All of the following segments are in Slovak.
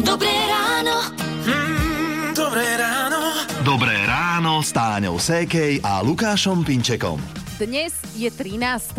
Dobré ráno. Mm, dobré ráno. Dobré ráno s Táňou Sékej a Lukášom Pinčekom. Dnes je 13.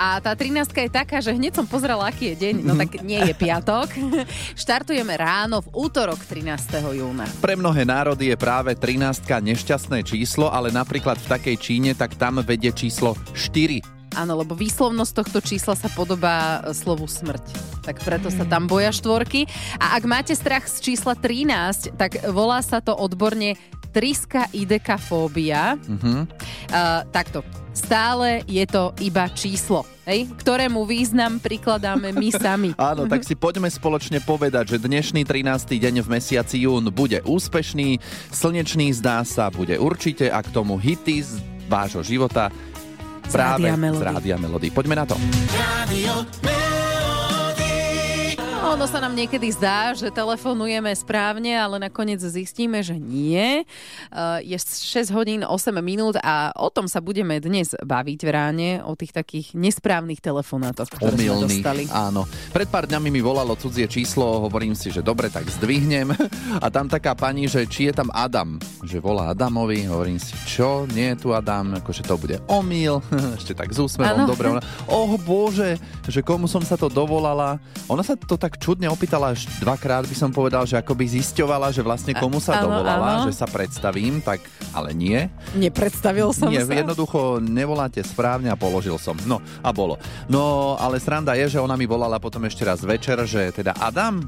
A tá 13 je taká, že hneď som pozrela, aký je deň. No tak nie je piatok. Štartujeme ráno v útorok 13. júna. Pre mnohé národy je práve 13 nešťastné číslo, ale napríklad v takej Číne, tak tam vedie číslo 4. Áno, lebo výslovnosť tohto čísla sa podobá e, slovu smrť. Tak preto sa tam boja štvorky. A ak máte strach z čísla 13, tak volá sa to odborne triska idekafóbia. Uh-huh. Uh, takto. Stále je to iba číslo, hej? ktorému význam prikladáme my sami. Áno, tak si poďme spoločne povedať, že dnešný 13. deň v mesiaci jún bude úspešný, slnečný zdá sa, bude určite a k tomu hity z vášho života práve z Rádia Melody. Poďme na to. Rádio ono sa nám niekedy zdá, že telefonujeme správne, ale nakoniec zistíme, že nie. Eh, je 6 hodín 8 minút a o tom sa budeme dnes baviť v ráne, o tých takých nesprávnych telefonátoch, ktoré Omylných, sme dostali. áno. Pred pár dňami mi volalo cudzie číslo, hovorím si, že dobre, tak zdvihnem. A tam taká pani, že či je tam Adam. Že volá Adamovi, hovorím si, čo, nie je tu Adam, akože to bude omyl. Ešte tak s úsmevom, dobre. Ona, oh bože, že komu som sa to dovolala. Ona sa to tak čudne opýtala až dvakrát, by som povedal, že akoby zisťovala, že vlastne komu sa ano, dovolala, ano. že sa predstavím, tak ale nie. Nepredstavil som nie, sa. jednoducho nevoláte správne a položil som. No a bolo. No ale sranda je, že ona mi volala potom ešte raz večer, že teda Adam,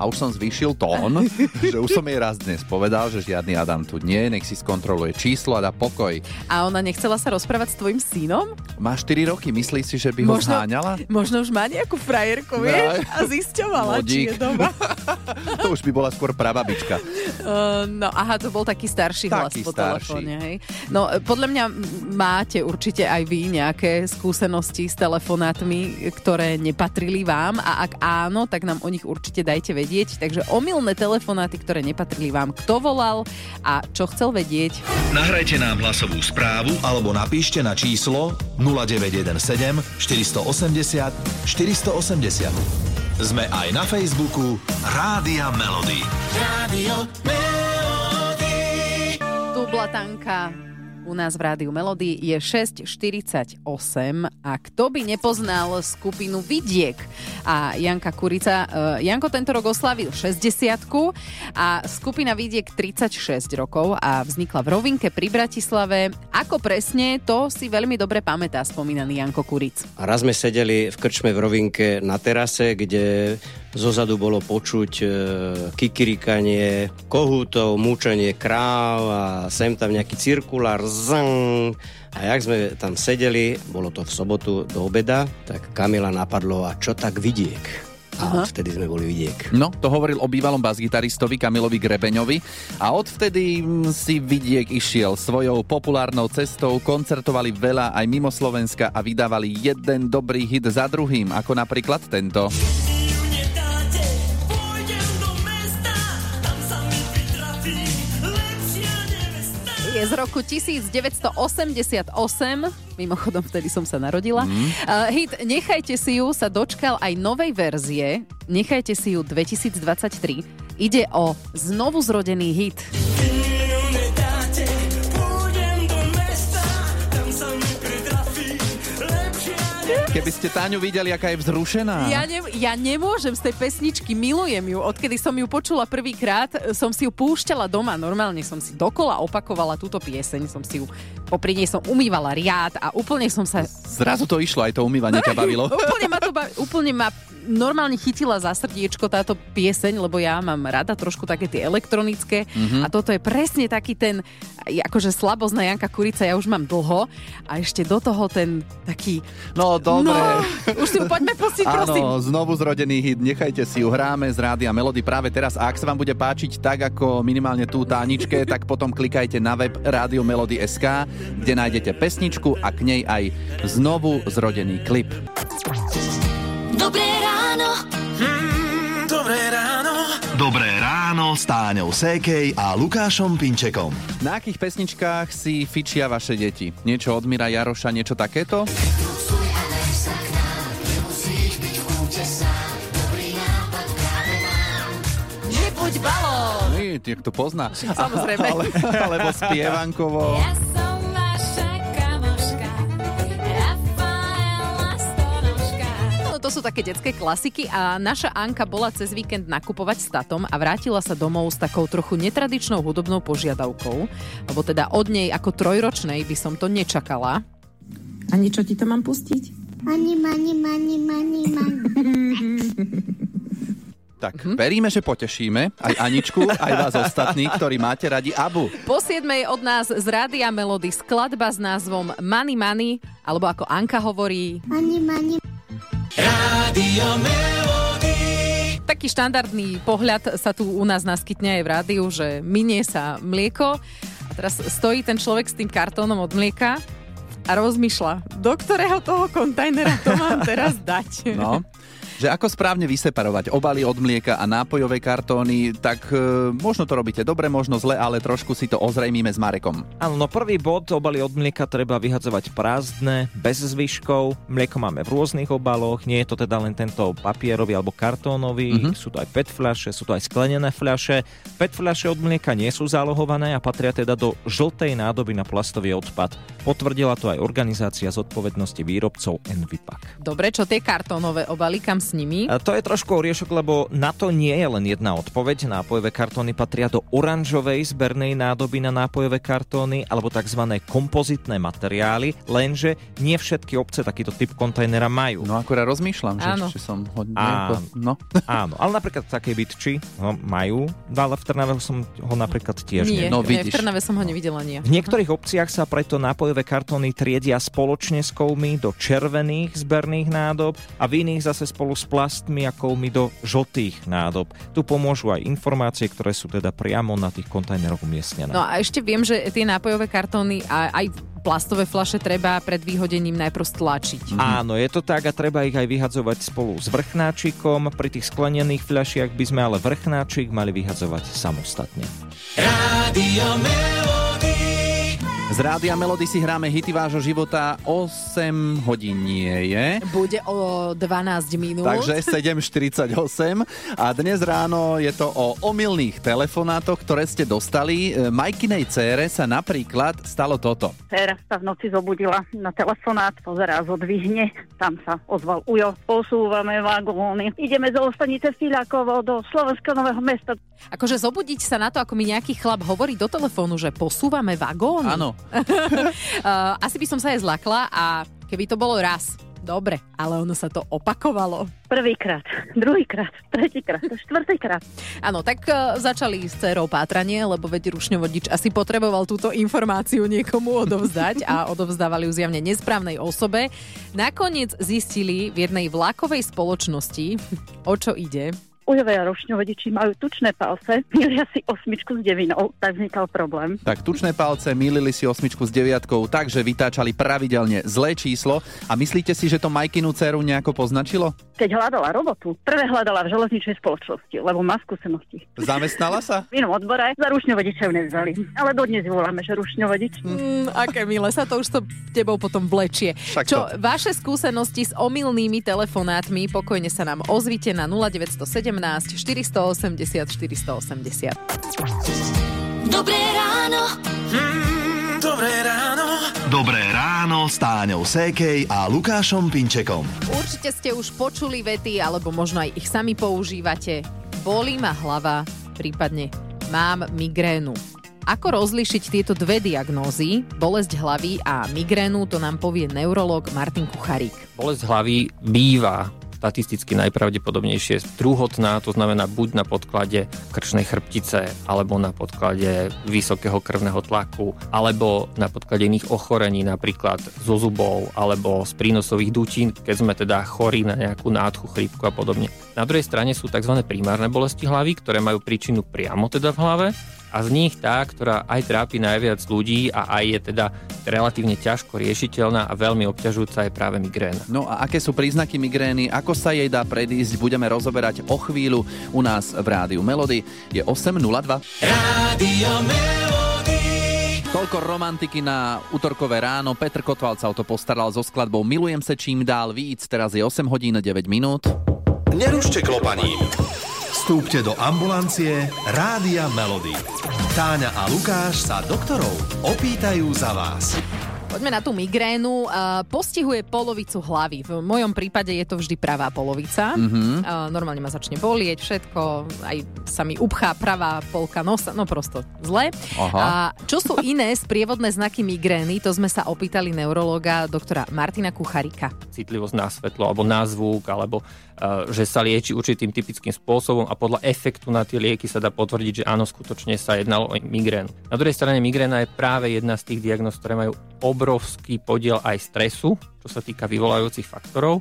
a už som zvýšil tón, že už som jej raz dnes povedal, že žiadny Adam tu nie, nech si skontroluje číslo a dá pokoj. A ona nechcela sa rozprávať s tvojim synom? Má 4 roky, myslíš si, že by ho možno, zháňala? Možno už má nejakú frajerku, no, vieš? A zisťovala, či je doma. to už by bola skôr prababička. Uh, no aha, to bol taký starší taký hlas po telefóne. Hej. No podľa mňa máte určite aj vy nejaké skúsenosti s telefonátmi, ktoré nepatrili vám a ak áno, tak nám o nich určite dajte vedieť vedieť. Takže omylné telefonáty, ktoré nepatrili vám, kto volal a čo chcel vedieť. Nahrajte nám hlasovú správu alebo napíšte na číslo 0917 480 480. Sme aj na Facebooku Rádia Melody. Rádio Melody. Tu blatanka u nás v Rádiu Melody je 6.48 a kto by nepoznal skupinu Vidiek a Janka Kurica. Uh, Janko tento rok oslavil 60 a skupina Vidiek 36 rokov a vznikla v Rovinke pri Bratislave. Ako presne, to si veľmi dobre pamätá spomínaný Janko Kuric. A raz sme sedeli v krčme v Rovinke na terase, kde Zozadu bolo počuť e, kikirikanie kohútov, múčenie kráv a sem tam nejaký cirkulár, zang. A jak sme tam sedeli, bolo to v sobotu do obeda, tak Kamila napadlo, a čo tak vidiek? A Aha. odvtedy sme boli vidiek. No, to hovoril o bývalom basgitaristovi Kamilovi Grebeňovi a odvtedy mm, si vidiek išiel svojou populárnou cestou, koncertovali veľa aj mimo Slovenska a vydávali jeden dobrý hit za druhým, ako napríklad tento. Je z roku 1988. Mimochodom, vtedy som sa narodila. Mm. Uh, hit Nechajte si ju sa dočkal aj novej verzie. Nechajte si ju 2023. Ide o znovu zrodený hit. Keby ste Táňu videli, aká je vzrušená. Ja, ne, ja nemôžem z tej pesničky, milujem ju. Odkedy som ju počula prvýkrát, som si ju púšťala doma. Normálne som si dokola opakovala túto pieseň. Som si ju, popri nej som umývala riad a úplne som sa... Zrazu to išlo, aj to umývanie ťa bavilo. úplne ma to bavi, úplne ma normálne chytila za srdiečko táto pieseň, lebo ja mám rada trošku také tie elektronické mm-hmm. a toto je presne taký ten, akože slabosť na Janka Kurica ja už mám dlho a ešte do toho ten taký... No dobre. No, už si ju poďme pustiť, prosím. Áno, znovu zrodený hit, nechajte si ju, hráme z Rádia Melody práve teraz a ak sa vám bude páčiť tak ako minimálne tú táničke, tak potom klikajte na web SK, kde nájdete pesničku a k nej aj znovu zrodený klip. Dobré ráno. Mm, dobré ráno. Dobré ráno s Táňou Sékej a Lukášom Pinčekom. Na akých pesničkách si fičia vaše deti? Niečo od Mira Jaroša, niečo takéto? buď balón. Nie, jak to pozná. Samozrejme. Ale, alebo spievankovo. Ja sú také detské klasiky a naša Anka bola cez víkend nakupovať s tatom a vrátila sa domov s takou trochu netradičnou hudobnou požiadavkou, lebo teda od nej ako trojročnej by som to nečakala. A niečo ti to mám pustiť? Mani, mani, mani, mani, mani. Tak, veríme, že potešíme aj Aničku, aj vás ostatní, ktorí máte radi Abu. Po 7 od nás z Rádia Melody skladba s názvom Money Money, alebo ako Anka hovorí, Mani, mani, Rádio Melody. taký štandardný pohľad sa tu u nás naskytne aj v rádiu, že minie sa mlieko a teraz stojí ten človek s tým kartónom od mlieka a rozmýšľa, do ktorého toho kontajnera to mám teraz dať. No. Že ako správne vyseparovať obaly od mlieka a nápojové kartóny, tak e, možno to robíte dobre, možno zle, ale trošku si to ozrejmíme s Marekom. Áno, no prvý bod, obaly od mlieka treba vyhadzovať prázdne, bez zvyškov. Mlieko máme v rôznych obaloch, nie je to teda len tento papierový alebo kartónový, mm-hmm. sú to aj PET fľaše, sú to aj sklenené fľaše. PET fľaše od mlieka nie sú zálohované a patria teda do žltej nádoby na plastový odpad. Potvrdila to aj organizácia zodpovednosti výrobcov Envipak. Dobre, čo tie kartónové obaly, kam s nimi? A to je trošku oriešok, lebo na to nie je len jedna odpoveď. Nápojové kartóny patria do oranžovej zbernej nádoby na nápojové kartóny alebo tzv. kompozitné materiály, lenže nie všetky obce takýto typ kontajnera majú. No akurát rozmýšľam, že, Áno. že som hodne... Áno. No. Áno, ale napríklad také bytči ho majú, ale v Trnave som ho napríklad tiež Nie. No, nie, v vidíš. Trnave som ho nevidela, nie. V niektorých obciach sa preto nápojové kartóny triedia spoločne s kovmi do červených zberných nádob a v iných zase spolu s plastmi a kovmi do žltých nádob. Tu pomôžu aj informácie, ktoré sú teda priamo na tých kontajneroch umiestnené. No a ešte viem, že tie nápojové kartóny a aj plastové flaše treba pred vyhodením najprv stlačiť. Áno, je to tak a treba ich aj vyhadzovať spolu s vrchnáčikom. Pri tých sklenených fľašiach by sme ale vrchnáčik mali vyhadzovať samostatne. Rádio Melody. Z Rádia Melody si hráme hity vášho života 8 hodín nie je. Bude o 12 minút. Takže 7.48 a dnes ráno je to o omylných telefonátoch, ktoré ste dostali. E, Majkinej cére sa napríklad stalo toto. Dcera sa v noci zobudila na telefonát, pozerá, zodvihne, tam sa ozval Ujo, posúvame vagóny. Ideme zo stanice Filakovo do Slovenského nového mesta. Akože zobudiť sa na to, ako mi nejaký chlap hovorí do telefónu, že posúvame vagóny. Áno, asi by som sa aj zlakla a keby to bolo raz, dobre, ale ono sa to opakovalo. Prvýkrát, druhýkrát, tretíkrát, štvrtýkrát. Áno, tak uh, začali s dcerou pátranie, lebo veď rušňovodič asi potreboval túto informáciu niekomu odovzdať a odovzdávali ju zjavne nesprávnej osobe. Nakoniec zistili v jednej vlakovej spoločnosti, o čo ide. Ujové a rošňovodiči majú tučné palce, milia si osmičku s devinou, tak vznikal problém. tak tučné palce milili si osmičku s deviatkou, takže vytáčali pravidelne zlé číslo. A myslíte si, že to Majkinu dceru nejako poznačilo? Keď hľadala robotu, prvé hľadala v železničnej spoločnosti, lebo má skúsenosti. Zamestnala sa? V inom odbore za rušňovodiča ju nevzali, ale dodnes ju voláme, že rušňovodič. Mm, aké milé, sa to už to tebou potom vlečie. Však Čo, to. vaše skúsenosti s omylnými telefonátmi, pokojne sa nám ozvite na 0917 480 480. Dobré ráno. Mm, dobré ráno. Dobré ráno s Táňou Sékej a Lukášom Pinčekom. Určite ste už počuli vety, alebo možno aj ich sami používate. Bolí ma hlava, prípadne mám migrénu. Ako rozlíšiť tieto dve diagnózy, bolesť hlavy a migrénu, to nám povie neurolog Martin Kucharík. Bolesť hlavy býva statisticky najpravdepodobnejšie druhotná, to znamená buď na podklade krčnej chrbtice, alebo na podklade vysokého krvného tlaku, alebo na podklade iných ochorení, napríklad zo zubov, alebo z prínosových dutín, keď sme teda chorí na nejakú nádchu, chrípku a podobne. Na druhej strane sú tzv. primárne bolesti hlavy, ktoré majú príčinu priamo teda v hlave, a z nich tá, ktorá aj trápi najviac ľudí a aj je teda relatívne ťažko riešiteľná a veľmi obťažujúca je práve migréna. No a aké sú príznaky migrény, ako sa jej dá predísť, budeme rozoberať o chvíľu u nás v rádiu Melody. Je 8.02. Rádio Melody. Toľko romantiky na útorkové ráno. Petr Kotval sa o to postaral so skladbou Milujem sa čím dál víc. Teraz je 8 hodín 9 minút. Nerušte klopaním. Vstúpte do ambulancie Rádia Melody. Táňa a Lukáš sa doktorov opýtajú za vás. Poďme na tú migrénu. Postihuje polovicu hlavy. V mojom prípade je to vždy pravá polovica. Mhm. Uh, normálne ma začne bolieť všetko, aj sa mi upchá pravá polka nosa, no prosto zle. Aha. A čo sú iné sprievodné znaky migrény, to sme sa opýtali neurologa doktora Martina Kucharika. citlivosť na svetlo alebo na zvuk, alebo že sa lieči určitým typickým spôsobom a podľa efektu na tie lieky sa dá potvrdiť, že áno, skutočne sa jednalo o migrénu. Na druhej strane migréna je práve jedna z tých diagnóz, ktoré majú obrovský podiel aj stresu, čo sa týka vyvolajúcich faktorov.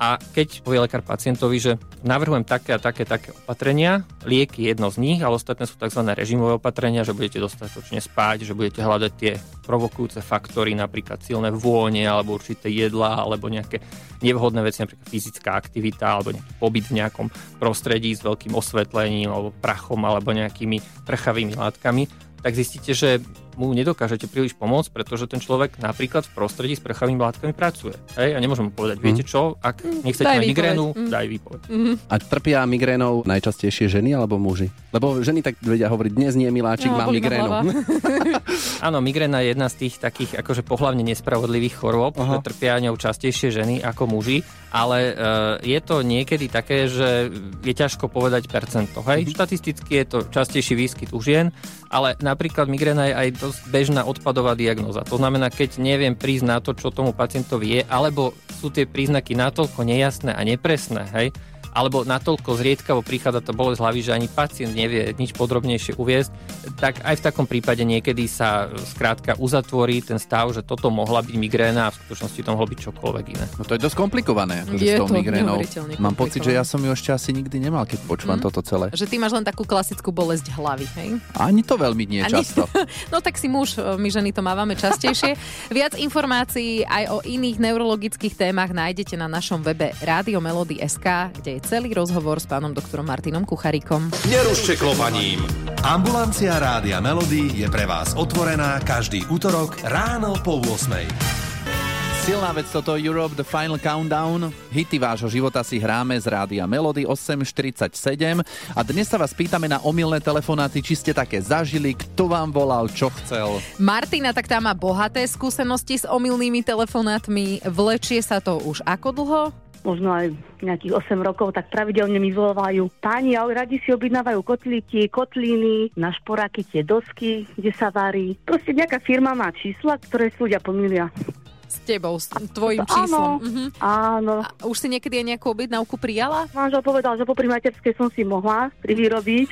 A keď povie lekár pacientovi, že navrhujem také a také, také opatrenia, lieky je jedno z nich, ale ostatné sú tzv. režimové opatrenia, že budete dostatočne spať, že budete hľadať tie provokujúce faktory, napríklad silné vône, alebo určité jedlá, alebo nejaké nevhodné veci, napríklad fyzická aktivita, alebo nejaký pobyt v nejakom prostredí s veľkým osvetlením, alebo prachom, alebo nejakými prchavými látkami, tak zistíte, že mu nedokážete príliš pomôcť, pretože ten človek napríklad v prostredí s prchavými látkami pracuje. Hej? A nemôžem mu povedať, viete čo, ak nechcete Daj mať migrénu, Mm. daj výpoveď. A trpia migrénou najčastejšie ženy alebo muži? Lebo ženy tak vedia hovoriť, dnes nie, miláčik, No, mám migrénu. Áno, migréna je jedna z tých takých akože pohlavne nespravodlivých chorôb, Aha. že trpia ňou častejšie ženy ako muži, ale e, je to niekedy také, že je ťažko povedať percento. Hej? Štatisticky je to častejší výskyt u žien, ale napríklad migréna je aj dosť bežná odpadová diagnóza. To znamená, keď neviem prísť na to, čo tomu pacientovi je, alebo sú tie príznaky natoľko nejasné a nepresné, hej, alebo natoľko zriedkavo prichádza tá bolesť hlavy, že ani pacient nevie nič podrobnejšie uviezť, tak aj v takom prípade niekedy sa e, skrátka uzatvorí ten stav, že toto mohla byť migréna a v skutočnosti to mohlo byť čokoľvek iné. No to je dosť komplikované, akože Je s tou to migrénou. Mám pocit, že ja som ju ešte asi nikdy nemal, keď počúvam Mm. toto celé. Že ty máš len takú klasickú bolesť hlavy, hej? Ani to veľmi nie Ani- často. No tak si muž, my ženy to mávame častejšie. Viac informácií aj o iných neurologických témach nájdete na našom webe Radiomelody.sk, kde je celý rozhovor s pánom doktorom Martinom Kucharikom. Nerušte klopaním. Ambulancia Rádia Melody je pre vás otvorená každý útorok ráno po 8. Silná vec toto Europe The Final Countdown. Hity vášho života si hráme z rádia Melody 847 a dnes sa vás pýtame na omylné telefonáty, či ste také zažili, kto vám volal, čo chcel. Martina tak tá má bohaté skúsenosti s omylnými telefonátmi. Vlečie sa to už ako dlho? Možno aj nejakých 8 rokov, tak pravidelne mi volajú páni, ale radi si objednávajú kotlíky, kotlíny, na šporáky tie dosky, kde sa varí. Proste nejaká firma má čísla, ktoré si ľudia pomýlia. S tebou, s tvojim Áno. číslom. Mhm. Áno. A už si niekedy aj nejakú objednávku prijala? Manžel povedal, že popri materskej som si mohla privyrobiť.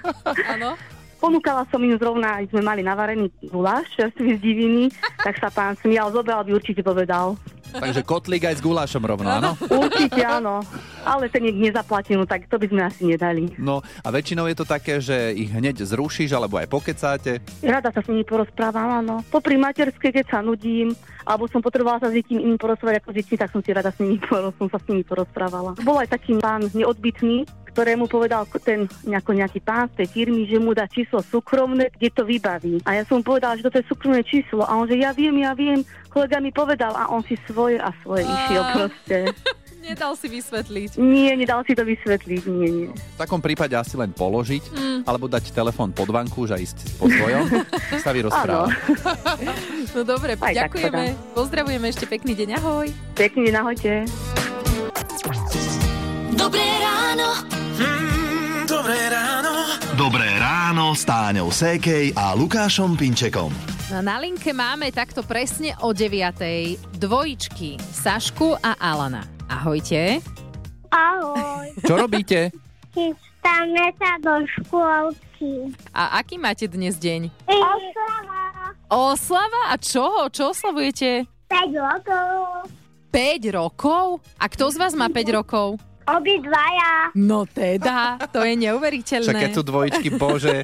Áno. Ponúkala som im zrovna, sme mali navarený guláš, čerstvý z diviny, tak sa pán smial, zobral by určite povedal. Takže kotlík aj s gulášom rovno, áno? Určite áno, ale ten je nezaplatenú, tak to by sme asi nedali. No a väčšinou je to také, že ich hneď zrušíš alebo aj pokecáte. Rada sa s nimi porozprávam, áno. Popri materskej, keď sa nudím, alebo som potrebovala sa s niekým iným porozprávať ako s deťmi, tak som si rada s nimi, som sa s nimi porozprávala. Bol aj taký pán neodbitný, ktorému povedal ten nejako nejaký pán z tej firmy, že mu dá číslo súkromné, kde to vybaví. A ja som mu povedala, že toto je súkromné číslo. A on, že ja viem, ja viem, kolega mi povedal a on si svoje a svoje išiel proste. Nedal si vysvetliť. Nie, nedal si to vysvetliť, nie, nie. V takom prípade asi len položiť, Mm. alebo dať telefón pod vanku, že ísť po svojom, sa vyrozprávať. No dobre, Aj to ďakujeme. Pozdravujeme ešte pekný deň, ahoj. Pekný deň, ahojte. Dobré ráno. Mm, dobré ráno. Dobré ráno s Táňou Sékej a Lukášom Pinčekom. No, na linke máme takto presne o 9. dvojičky Sašku a Alana. Ahojte. Ahoj. Čo robíte? Chystáme sa do škôlky. A aký máte dnes deň? Oslava. Oslava? A čo? Čo oslavujete? 5 rokov. 5 rokov? A kto z vás má 5 rokov? Obidvaja. No teda, to je Však neuveriteľné. keď sú dvojičky, bože.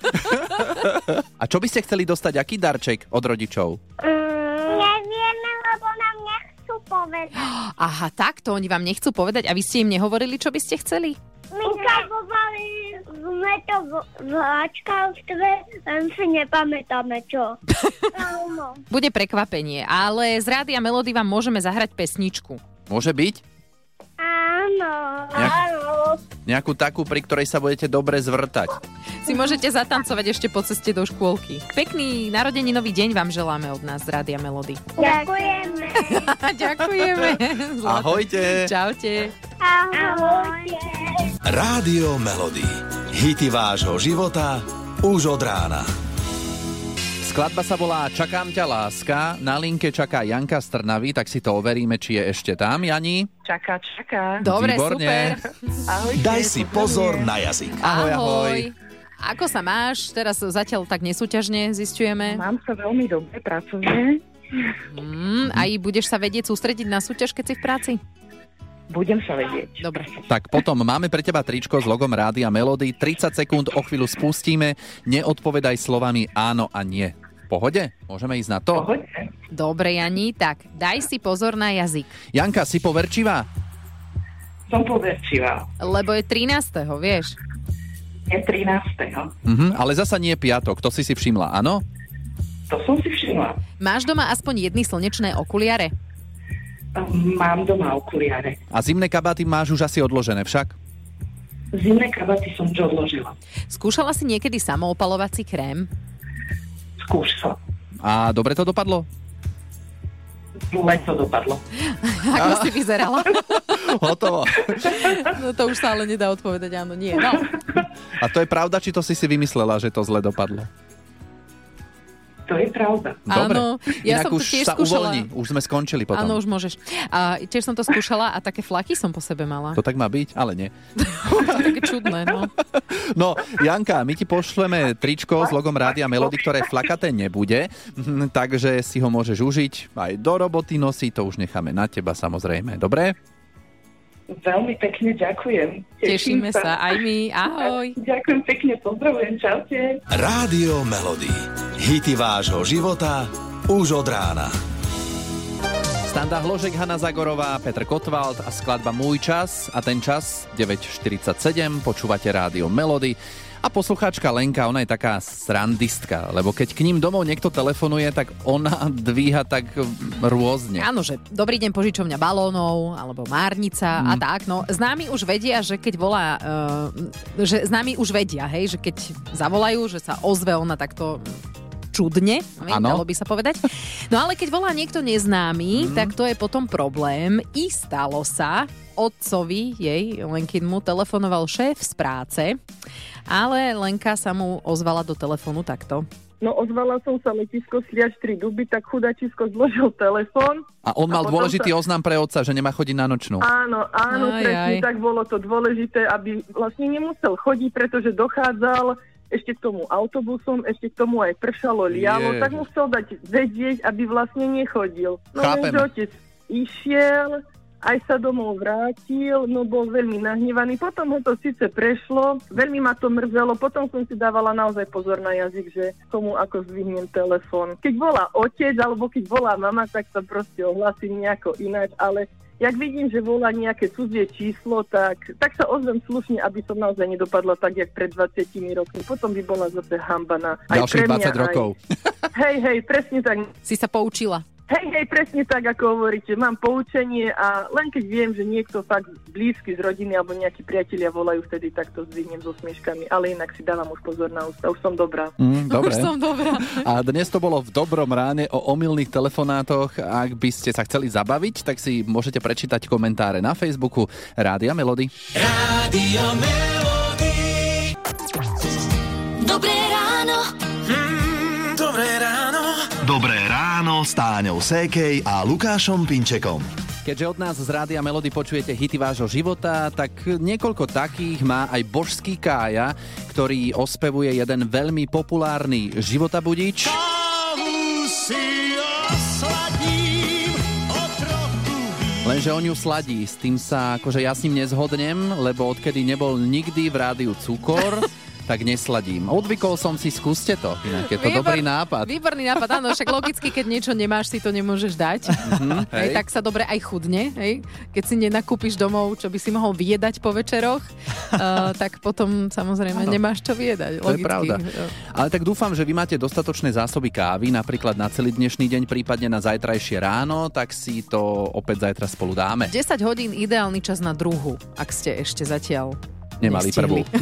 A čo by ste chceli dostať? Aký darček od rodičov? Mm, nevieme, lebo nám nechcú povedať. Aha, takto oni vám nechcú povedať a vy ste im nehovorili, čo by ste chceli? Ukazovali sme to v, v ačkavstve, len si nepamätáme čo. Bude prekvapenie, ale z Rádia Melody vám môžeme zahrať pesničku. Môže byť? Áno. Nejak- Áno. Nejakú takú, pri ktorej sa budete dobre zvrtať. Si môžete zatancovať ešte po ceste do škôlky. Pekný narodeninový deň vám želáme od nás z Rádia Melody. Ďakujeme. Ďakujeme. Zlata. Ahojte. Čaute. Ahojte. Rádio Melody. Hity vášho života už od rána. Skladba sa volá Čakám ťa láska. Na linke čaká Janka z Trnavy, tak si to overíme, či je ešte tam. Jani? Čaká, čaká. Dobre, Výborne. super. Ahojte, Daj si pozor na jazyk. Ahoj, ahoj. Ako sa máš? Teraz zatiaľ tak nesúťažne zistujeme. Mám sa veľmi dobre pracovne. Mm, aj budeš sa vedieť sústrediť na súťaž, keď si v práci? Budem sa vedieť. Dobre. Tak potom máme pre teba tričko s logom Rádia Melody. 30 sekúnd o chvíľu spustíme. Neodpovedaj slovami áno a nie. Pohode? Môžeme ísť na to? Poďte. Dobre, Jani, tak daj si pozor na jazyk. Janka, si poverčivá? Som poverčivá. Lebo je 13. vieš? Je 13. Mhm, ale zasa nie piatok, to si si všimla, áno? To som si všimla. Máš doma aspoň jedny slnečné okuliare? Mám doma okuliare. A zimné kabáty máš už asi odložené však? Zimné kabaty som už odložila. Skúšala si niekedy samoopalovací krém? Skúšala. A dobre to dopadlo? Len to dopadlo. Ako si vyzerala? Hotovo. No to už sa ale nedá odpovedať áno, nie. No. A to je pravda, či to si si vymyslela, že to zle dopadlo? To je pravda. Dobre. Áno, ja Inak som to už tiež sa skúšala. uvoľní, už sme skončili potom. Áno, už môžeš. A tiež som to skúšala a také flaky som po sebe mala. To tak má byť, ale nie. To je také čudné, no. No, Janka, my ti pošleme tričko s logom Rádia Melody, ktoré flakaté nebude, Mhm, takže si ho môžeš užiť aj do roboty nosiť, to už necháme na teba samozrejme. Dobre? Veľmi pekne ďakujem. Tešíme sa, aj my. Ahoj. Ďakujem pekne, pozdravujem, čaute. Rádio Melody. Hity vášho života už od rána. Standa Hložek, Hanna Zagorová, Petr Kotwald a skladba Môj čas a ten čas 9.47, počúvate rádio Melody. A poslucháčka Lenka, ona je taká srandistka, lebo keď k ním domov niekto telefonuje, tak ona dvíha tak rôzne. Áno, že dobrý deň požičovňa balónov, alebo márnica a tak. No, známi už vedia, že keď volá, uh, že známi už vedia, hej, že keď zavolajú, že sa ozve ona takto čudne, dalo by sa povedať. No ale keď volá niekto neznámy, tak to je potom problém. I stalo sa, otcovi jej, Lenkinmu, telefonoval šéf z práce, ale Lenka sa mu ozvala do telefónu takto. No ozvala som sa letisko Sliač 3 duby, tak chudačisko zložil telefón. A on mal A dôležitý sa- oznam pre otca, že nemá chodiť na nočnú. Áno, áno, Aj, presne aj. tak bolo to dôležité, aby vlastne nemusel chodiť, pretože dochádzal ešte k tomu autobusom, ešte k tomu aj pršalo, lialo, Ježiš. tak mu chcel dať vedieť, aby vlastne nechodil. No Chápeme. lenže otec išiel, aj sa domov vrátil, no bol veľmi nahnevaný. Potom ho to síce prešlo, veľmi ma to mrzelo, potom som si dávala naozaj pozor na jazyk, že komu ako zdvihnem telefón. Keď volá otec alebo keď volá mama, tak sa proste ohlasím nejako ináč, ale jak vidím, že volá nejaké cudzie číslo, tak, tak sa ozvem slušne, aby som naozaj nedopadla tak, jak pred 20 rokmi. Potom by bola zase hamba na aj Ďalších pre mňa, 20 rokov. Aj... Hej, hej, presne tak. Si sa poučila. Hej, hej, presne tak, ako hovoríte. Mám poučenie a len keď viem, že niekto fakt blízky z rodiny alebo nejakí priatelia volajú vtedy, tak to zdvihnem so smieškami. Ale inak si dávam už pozor na ústa. Už som dobrá. Mm, dobre. Už som dobrá. A dnes to bolo v dobrom ráne o omylných telefonátoch. Ak by ste sa chceli zabaviť, tak si môžete prečítať komentáre na Facebooku Rádia Melody. Rádio Melody. Dobré ráno. Mm, dobré ráno. Dobré ráno s Táňou Sékej a Lukášom Pinčekom. Keďže od nás z Rádia Melody počujete hity vášho života, tak niekoľko takých má aj božský Kája, ktorý ospevuje jeden veľmi populárny životabudič. Kávu si osladím Lenže on ju sladí, s tým sa akože ja s ním nezhodnem, lebo odkedy nebol nikdy v rádiu cukor, tak nesladím. Odvykol som si, skúste to. Inak je to Výbor- dobrý nápad. Výborný nápad, áno, však logicky, keď niečo nemáš, si to nemôžeš dať. Mhm, hej, hej. tak sa dobre aj chudne, hej. Keď si nenakúpiš domov, čo by si mohol vyjedať po večeroch, uh, tak potom samozrejme Áno. nemáš čo vyjedať. To je logicky. pravda. Ale tak dúfam, že vy máte dostatočné zásoby kávy, napríklad na celý dnešný deň, prípadne na zajtrajšie ráno, tak si to opäť zajtra spolu dáme. 10 hodín ideálny čas na druhu, ak ste ešte zatiaľ Vlastne nemali Nestihli. prvú.